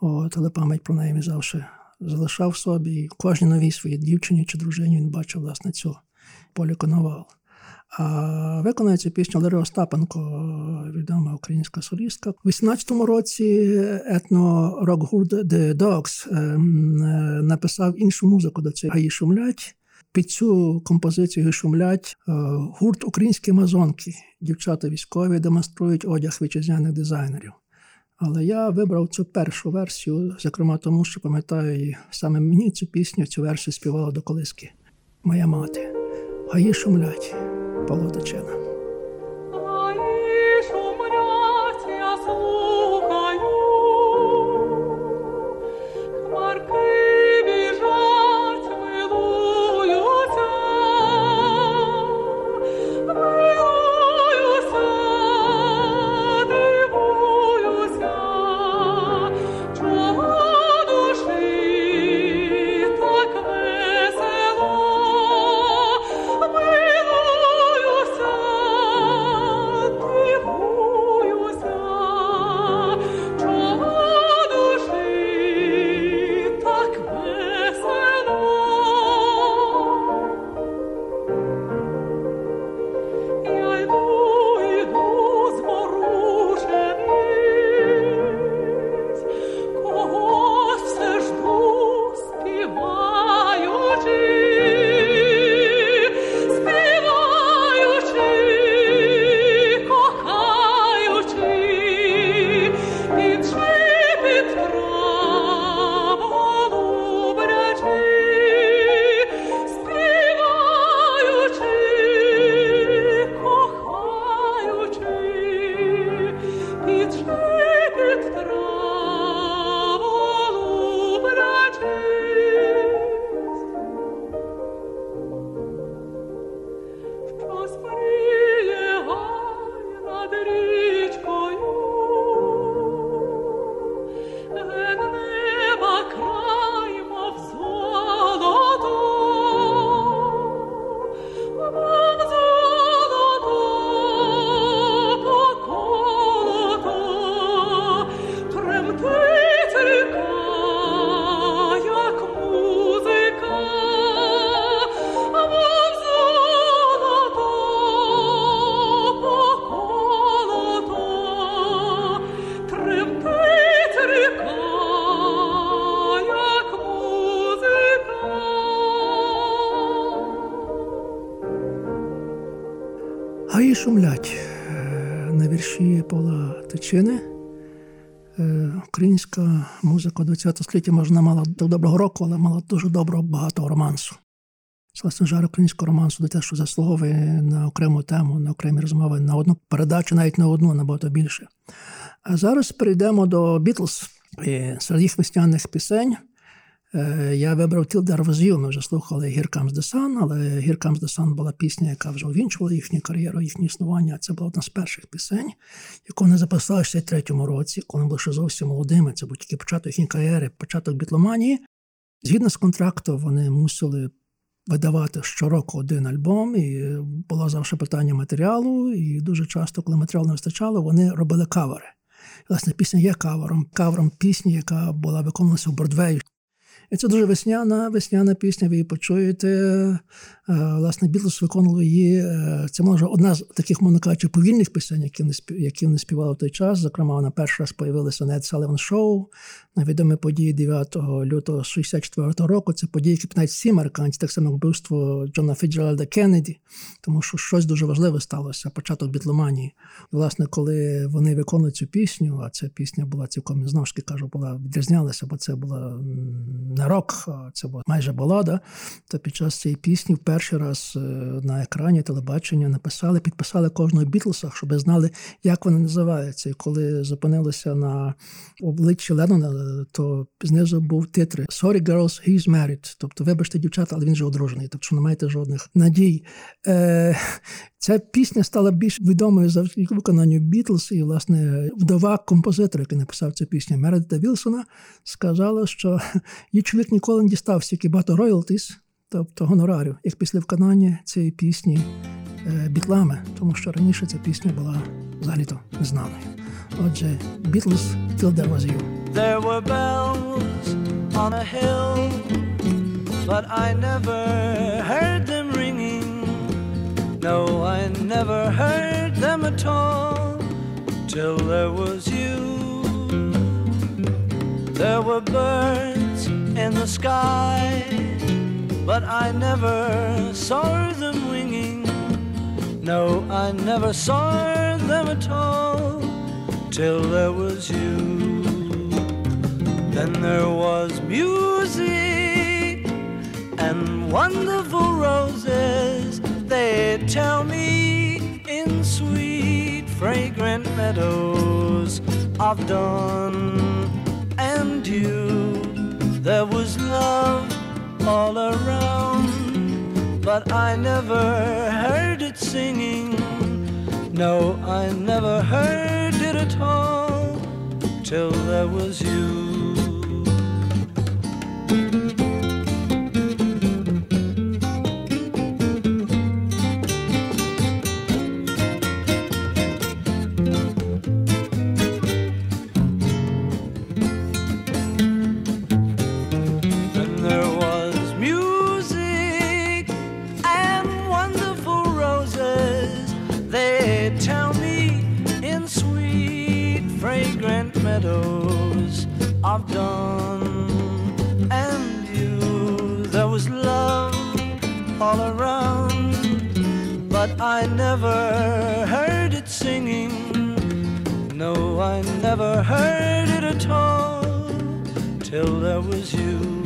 от, але пам'ять про неї він завжди залишав собі. І кожній новій своїй дівчині чи дружині він бачив власне цю Полі Коновал. А виконує цю пісню Лари Остапенко, відома українська солістка. У 18-му році етно-рок-гурт The Dogs написав іншу музику до цієї «Гаї шумлять. Під цю композицію шумлять гурт Українські Мазонки. Дівчата військові демонструють одяг вітчизняних дизайнерів. Але я вибрав цю першу версію, зокрема тому, що пам'ятаю, саме мені цю пісню, цю версію співала до колиски. Моя мати. Гаї шумлять. Павло музика ХХ століття можна мала до доброго року, але мала дуже доброго багато романсу. Власне, жар українського романсу до те, що заслуговує на окрему тему, на окремі розмови, на одну передачу, навіть не одну, набагато більше. А зараз перейдемо до Бітлз. Серед їх весняних пісень я вибрав «Till There Was Ми вже слухали «Here Comes the Sun», але «Here Comes the Sun» була пісня, яка вже увінчувала їхню кар'єру, їхнє існування. Це була одна з перших пісень, яку вони записали в 63-му році, коли були ще зовсім молодими. Це був тільки початок їхньої кар'єри, початок бітломанії. Згідно з контрактом, вони мусили видавати щороку один альбом, і було завжди питання матеріалу. І дуже часто, коли матеріалу не вистачало, вони робили кавери. Власне, пісня є кавером, кавером пісні, яка була виконувалася в Бродвеї І це дуже весняна, весняна пісня. Ви її почуєте. Е, Власне, Бітлз виконували її. е, Це може одна з таких, мовно кажучи, повільних пісень, які вони які вони співали в той час. Зокрема, вона перший раз появилася на Ed Sullivan Show на відомі події 9 лютого 64 року. Це події, які пінають всі американці, так само вбивство Джона Фіджеральда Кеннеді, тому що щось дуже важливе сталося, початок бітломанії. Власне, коли вони виконують цю пісню, а ця пісня була цілком знову ж таки кажу, була відрізнялася, бо це була не рок, це була майже балада. То під час цієї пісні в перший раз е, на екрані телебачення написали, підписали кожного Бітлса, щоб знали, як вона називається. І коли зупинилися на обличчі Леннона, то знизу був титр Sorry girls, he's married. Тобто, вибачте, дівчата, але він же одружений, тобто що не маєте жодних надій. Е, Ця пісня стала більш відомою завдяки виконанню Бітлз, і, власне, вдова композитора, який написав цю пісню Мередита Вілсона, сказала, що (laughs) її чоловік ніколи не дістав стільки багато роялтіс, тобто гонорарів, як після виконання цієї пісні е, бітлами, тому що раніше ця пісня була взагалі-то незнаною. Отже, Бітлз «Till There Was You». There were bells on a hill, but I never heard. No, I never heard them at all till there was you. There were birds in the sky, but I never saw them winging. No, I never saw them at all till there was you. Then there was music and wonderful roses. They tell me in sweet, fragrant meadows of dawn and dew. There was love all around, but I never heard it singing. No, I never heard it at all till there was you. Fragrant meadows of dawn and you. There was love all around, but I never heard it singing. No, I never heard it at all till there was you.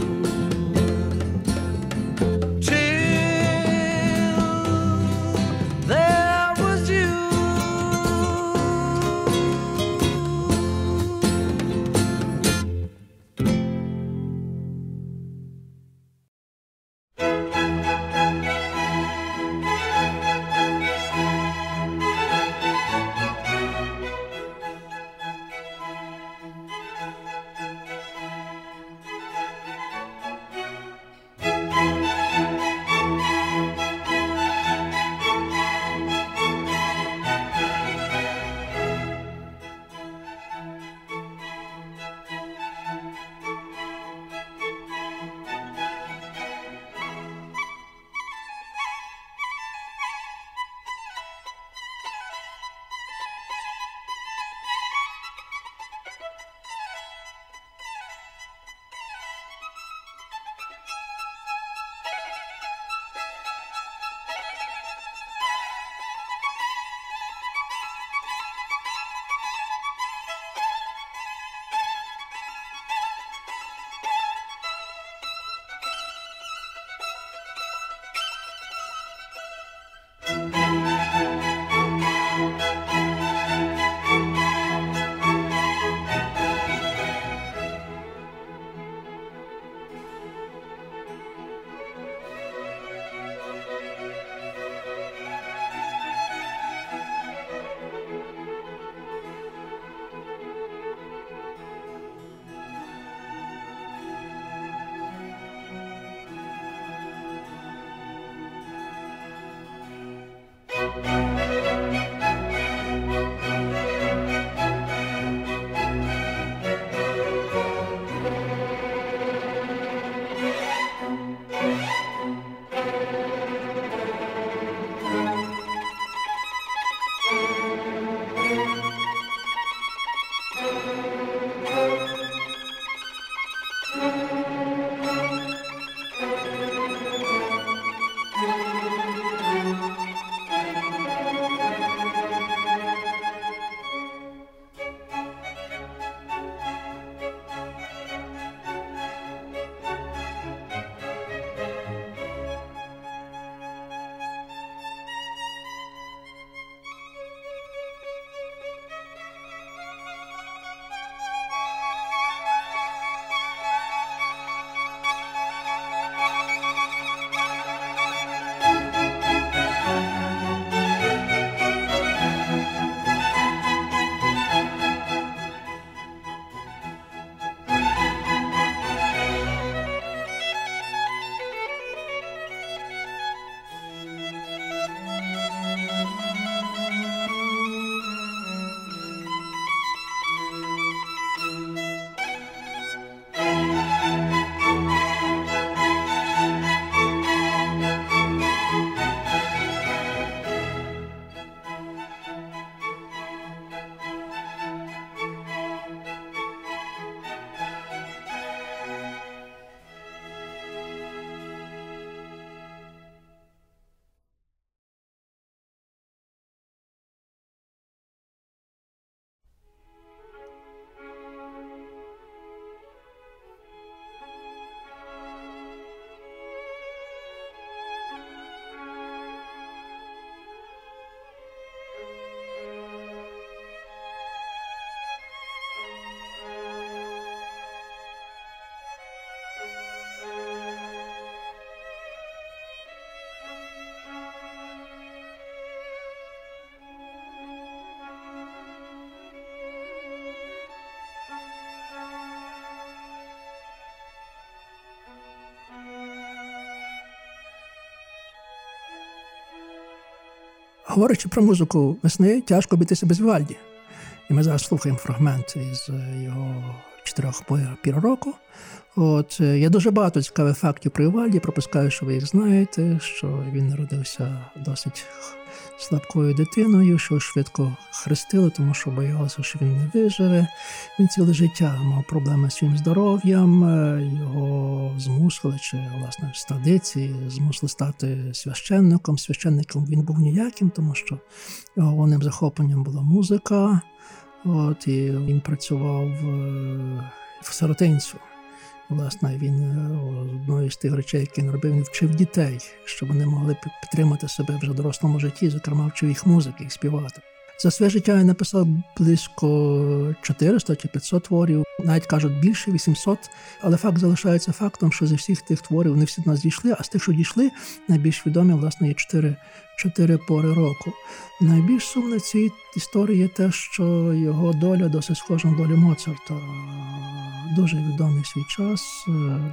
Говорячи про музику весни, тяжко обійтися без Вівальді. І ми зараз слухаємо фрагмент із його чотирьох пір року. От е, є дуже багато цікавих фактів про Івальді. Пропускаю, що ви їх знаєте, що він народився досить слабкою дитиною, що швидко хрестили, тому що боялися, що він не виживе. Він ціле життя мав проблеми з своїм здоров'ям, е, його змусили, чи власне з традиції змусили стати священником. Священником він був ніяким, тому що головним захопленням була музика. От і він працював е, в сиротинцю. Власне, він е, одною з тих речей, які він робив, він вчив дітей, щоб вони могли підтримати себе вже в дорослому житті, зокрема вчив їх музики, їх співати. За своє життя він написав близько 400 чи 500 творів, навіть кажуть більше 800, але факт залишається фактом, що зі всіх тих творів вони всі до нас дійшли, а з тих, що дійшли, найбільш відомі, власне, є чотири чотири пори року. Найбільш сумне цій історії є те, що його доля досить схожа на долю Моцарта. Дуже відомий свій час,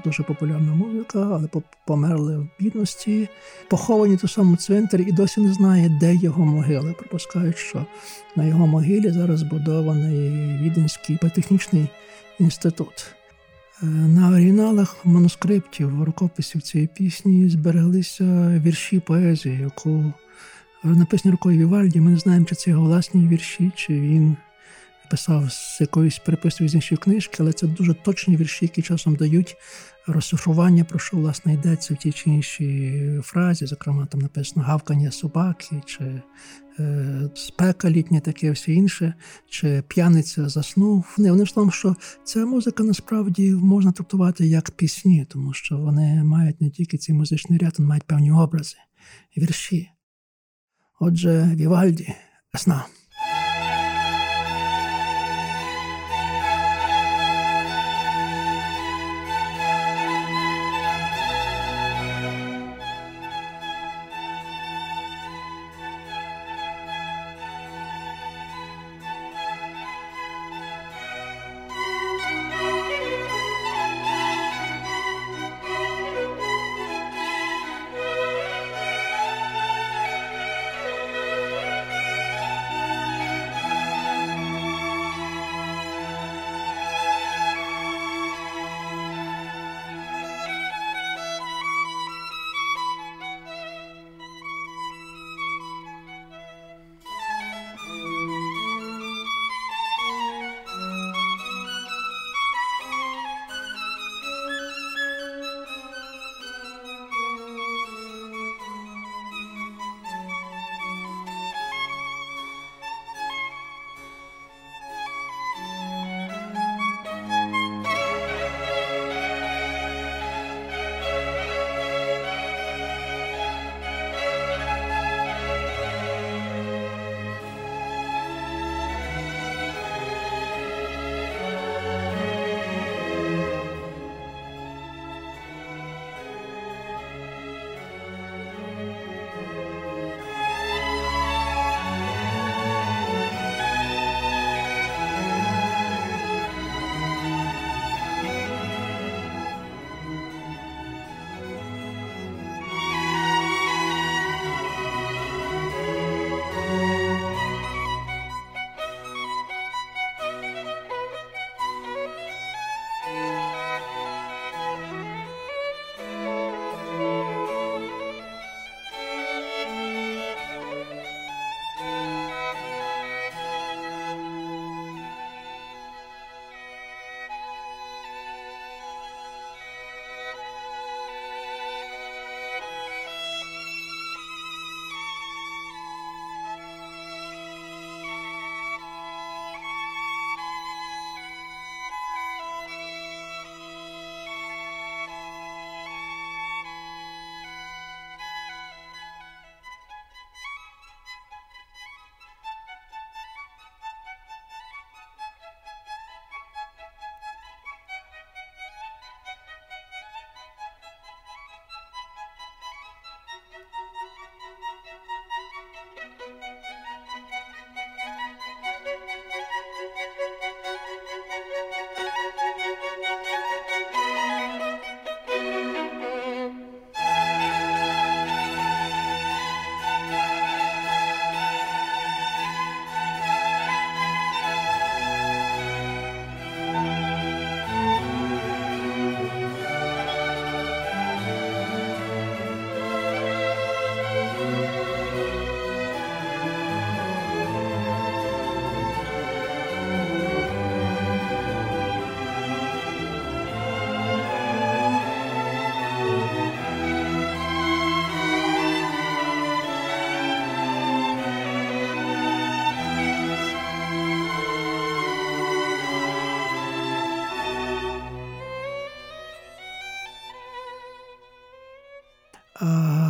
дуже популярна музика, але померли в бідності, поховані в самому цвинтарі і досі не знає, де його могила. Припускають, що на його могилі зараз збудований Віденський політехнічний інститут. На оригіналах манускриптів рукописів цієї пісні збереглися вірші поезії, яку написані рукою Вівальді. Ми не знаємо, чи це його власні вірші, чи він писав з якоїсь перепису з іншої книжки, але це дуже точні вірші, які часом дають розшифрування, про що власне йдеться в тій чи іншій фразі. Зокрема, там написано гавкання собаки, чи е, спека літня, таке все інше, чи п'яниця заснув. Не вони тому, що ця музика насправді можна трактувати як пісні, тому що вони мають не тільки цей музичний ряд, вони мають певні образи, вірші. Отже, Вівальді, весна.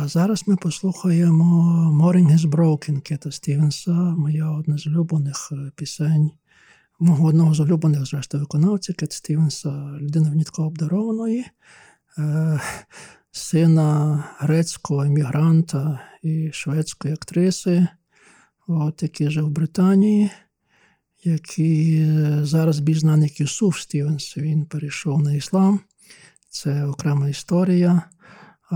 А зараз ми послухаємо Morning is Broken Кета Стівенса, моя одна з улюблених е, пісень, мого одного з улюблених, зрештою, виконавців Кет Стівенса, людина внітко обдарованої, е, сина грецького емігранта і шведської актриси, от, який жив в Британії, який е, зараз більш знаний як Юсуф Стівенс. Він перейшов на іслам. Це окрема історія.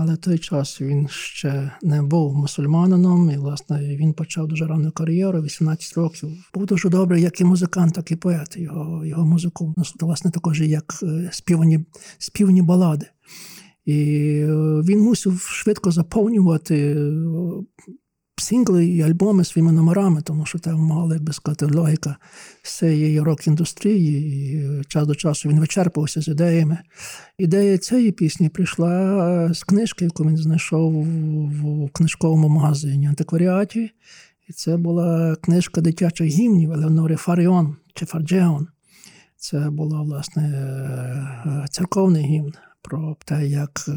Але той час він ще не був мусульманином, і, власне, він почав дуже ранну кар'єру, 18 років. Був дуже добрий, як і музикант, так і поет. Його його музику власне також як е, співані, співні балади. І е, він мусив швидко заповнювати е, сингли і альбоми своїми номерами, тому що там мала, як би сказати, логіка цієї рок-індустрії. і Час до часу він вичерпувався з ідеями. Ідея цієї пісні прийшла з книжки, яку він знайшов в книжковому магазині антикваріаті. І це була книжка дитячих гімнів Елеонори Фаріон чи Фарджеон. Це була, власне, церковний гімн про те, як е,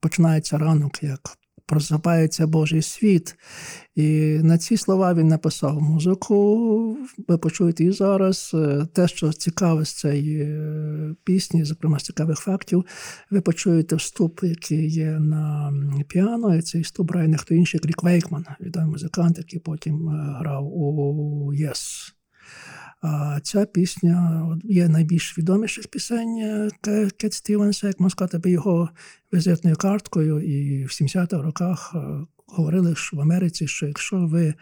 починається ранок, як просипається Божий світ. І на ці слова він написав музику. Ви почуєте і зараз. Е, те, що цікаве з цієї е, пісні, зокрема з цікавих фактів, ви почуєте вступ, який є на піано. І цей вступ грає не хто інший, як Рік Вейкман, відомий музикант, який потім грав у ЄС. А ця пісня є найбільш відоміших пісень е, Кет Стівенса, як можна сказати, його візитною карткою. І в 70-х роках е, говорили що в Америці, що якщо ви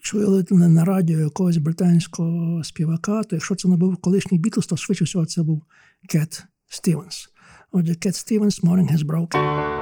чули на радіо якогось британського співака, то якщо це не був колишній Бітлз, то швидше всього це був Кет Стівенс. Отже, Кет Стівенс «Morning has broken».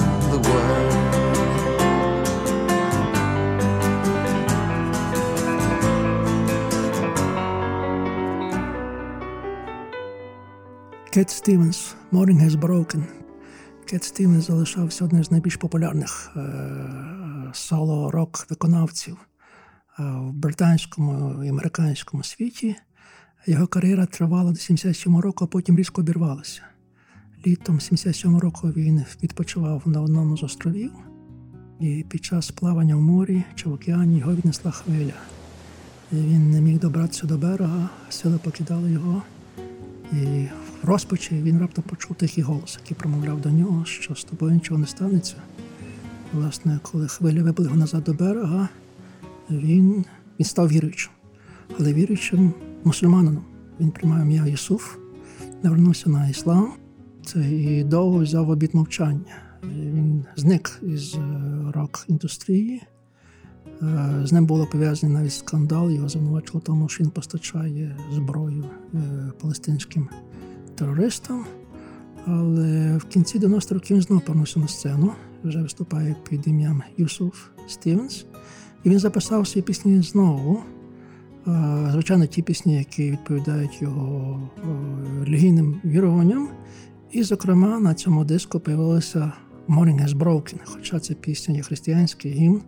Стівенс Morning has broken. Кет Стівенс залишався одним з найбільш популярних е, соло-рок виконавців е, в британському і американському світі. Його кар'єра тривала до 77 року, а потім різко обірвалася. Літом 77 року він відпочивав на одному з островів, і під час плавання в морі чи в океані його віднесла хвиля. І Він не міг добратися до берега, сили покидали його. І розпачі він раптом почув тихий голос, який промовляв до нього, що з тобою нічого не станеться. Власне, коли хвиля вибили його назад до берега, він, він став віруючим. Але віруючим мусульманином. Він приймав ім'я Ісуф, навернувся на іслам. Це і довго взяв обід мовчання. Він зник із е, рок-індустрії. Е, З ним було пов'язаний навіть скандал. Його звинувачували в тому, що він постачає зброю е, палестинським терористам. Але в кінці 90-х років він знову повернувся на сцену, вже виступає під ім'ям Юсуф Стівенс. І він записав свої пісні знову. Звичайно, ті пісні, які відповідають його релігійним віруванням. І, зокрема, на цьому диску появилася Morning Has Broken, хоча ця пісня є християнський гімн,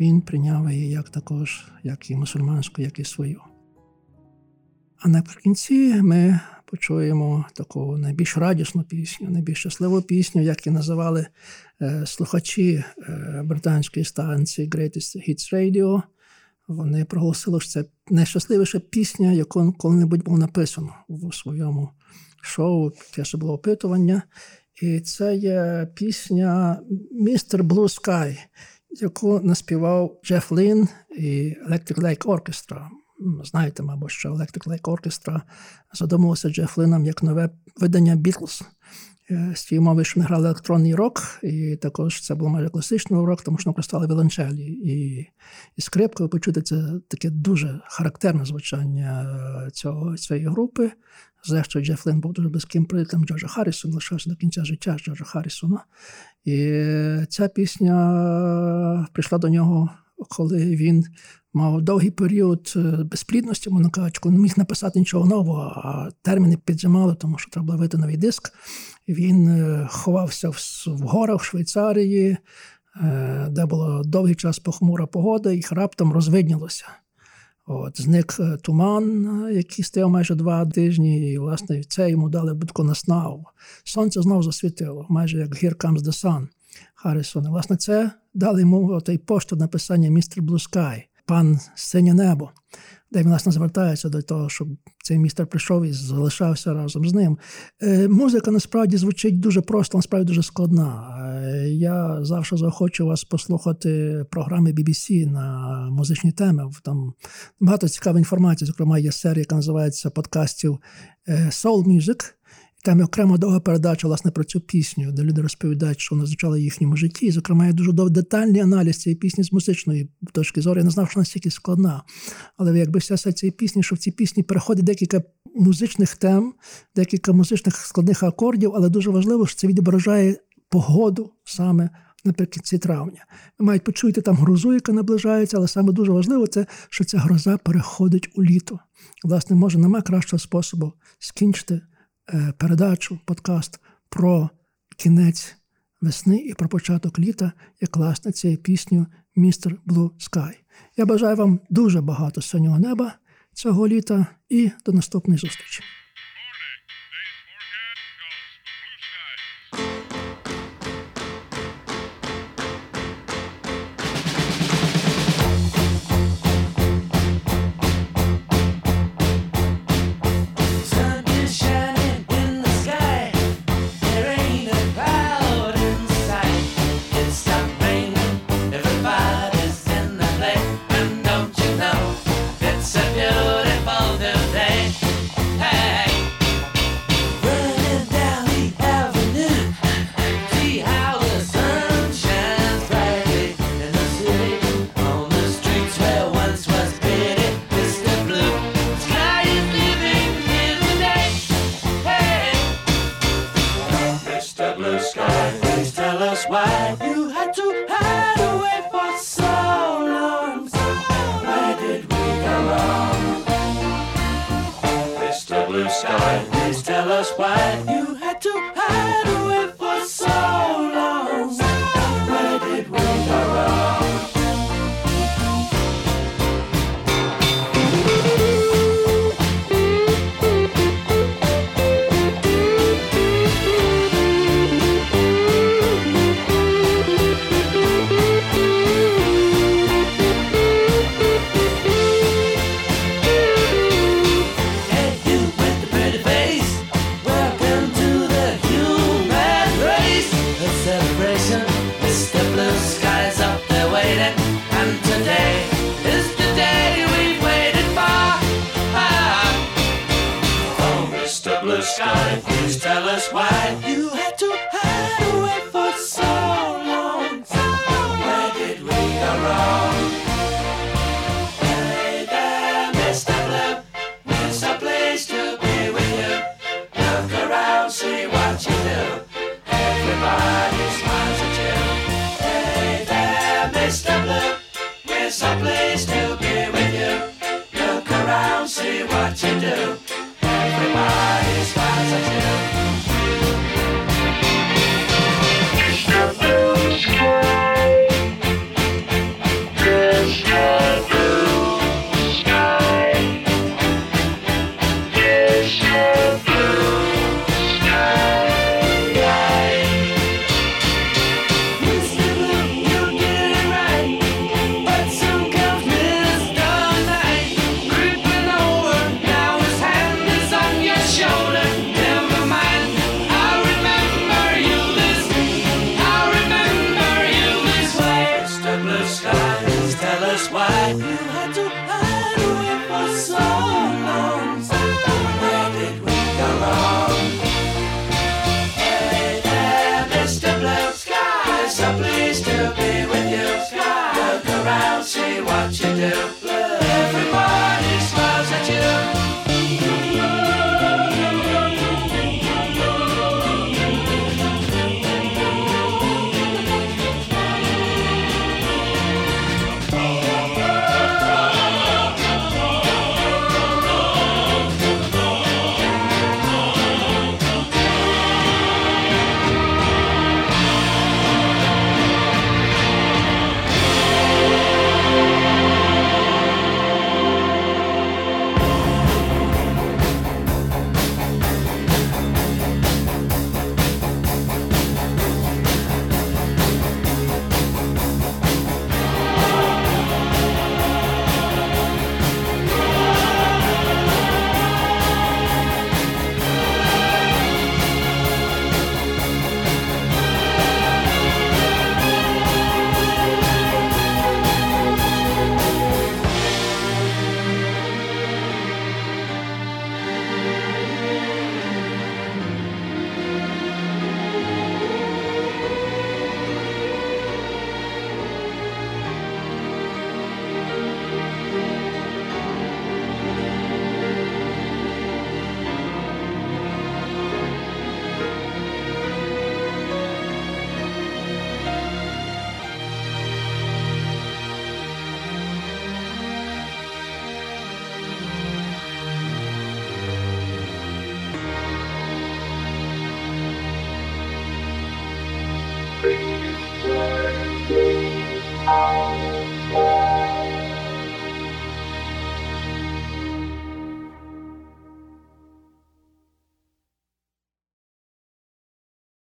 він прийняв її як також, як і мусульманську, як і свою. А наприкінці ми почуємо таку найбільш радісну пісню, найбільш щасливу пісню, як і називали е, слухачі е, британської станції Greatest Hits Radio. Вони проголосили, що це найщасливіша пісня, яку коли-небудь було написано у своєму шоу, ще було опитування. І це є пісня Mr. Blue Sky, яку наспівав Джеф Лін і Electric Lake Orchestra. Знаєте, мабуть, що Electric Lake Orchestra задумувався Джеф Лином як нове видання Beatles. Е, З тієї мови, що не грали електронний рок, і також це було майже класичний рок, тому що використовували віолончелі і, і скрипку. Ви почуєте це таке дуже характерне звучання е, цього, цієї групи. Зрештою, Джеф Лин був дуже близьким приятелем Джорджа Харрісона, лишався до кінця життя Джорджа Харрісона. І ця пісня прийшла до нього, коли він мав довгий період е, безплідності, можна кажучи, не міг написати нічого нового, а терміни піджимали, тому що треба було вийти новий диск. Він е, ховався в, горах в Швейцарії, е, де було довгий час похмура погода, і раптом розвиднілося. От, зник туман, який стояв майже два тижні, і, власне, це йому дали будку наснагу. Сонце знову засвітило, майже як Here Comes the Sun Харрісона. Власне, це дали йому той поштовх написання Містер Blue Sky, пан синє небо, де він, власне, звертається до того, щоб цей містер прийшов і залишався разом з ним. Е, музика насправді звучить дуже просто, насправді дуже складна. Е, я завжди заохочу вас послухати програми BBC на музичні теми. Там багато цікавої інформації. Зокрема, є серія, яка називається подкастів е, Soul Music. Там окрема довга передача власне про цю пісню, де люди розповідають, що вона звучала в їхньому житті. І, зокрема, є дуже детальний аналіз цієї пісні з музичної точки зору. Я не знав, що настільки складна. Але якби вся суть цієї пісні, що в цій пісні переходить декілька музичних тем, декілька музичних складних акордів, але дуже важливо, що це відображає погоду саме наприкінці травня. Ви мають почуєте там грозу, яка наближається, але саме дуже важливо це, що ця гроза переходить у літо. Власне, може, немає кращого способу скінчити передачу, подкаст про кінець весни і про початок літа, як власне цією пісню Містер Блу Скай. Я бажаю вам дуже багато синього неба цього літа і до наступної зустрічі.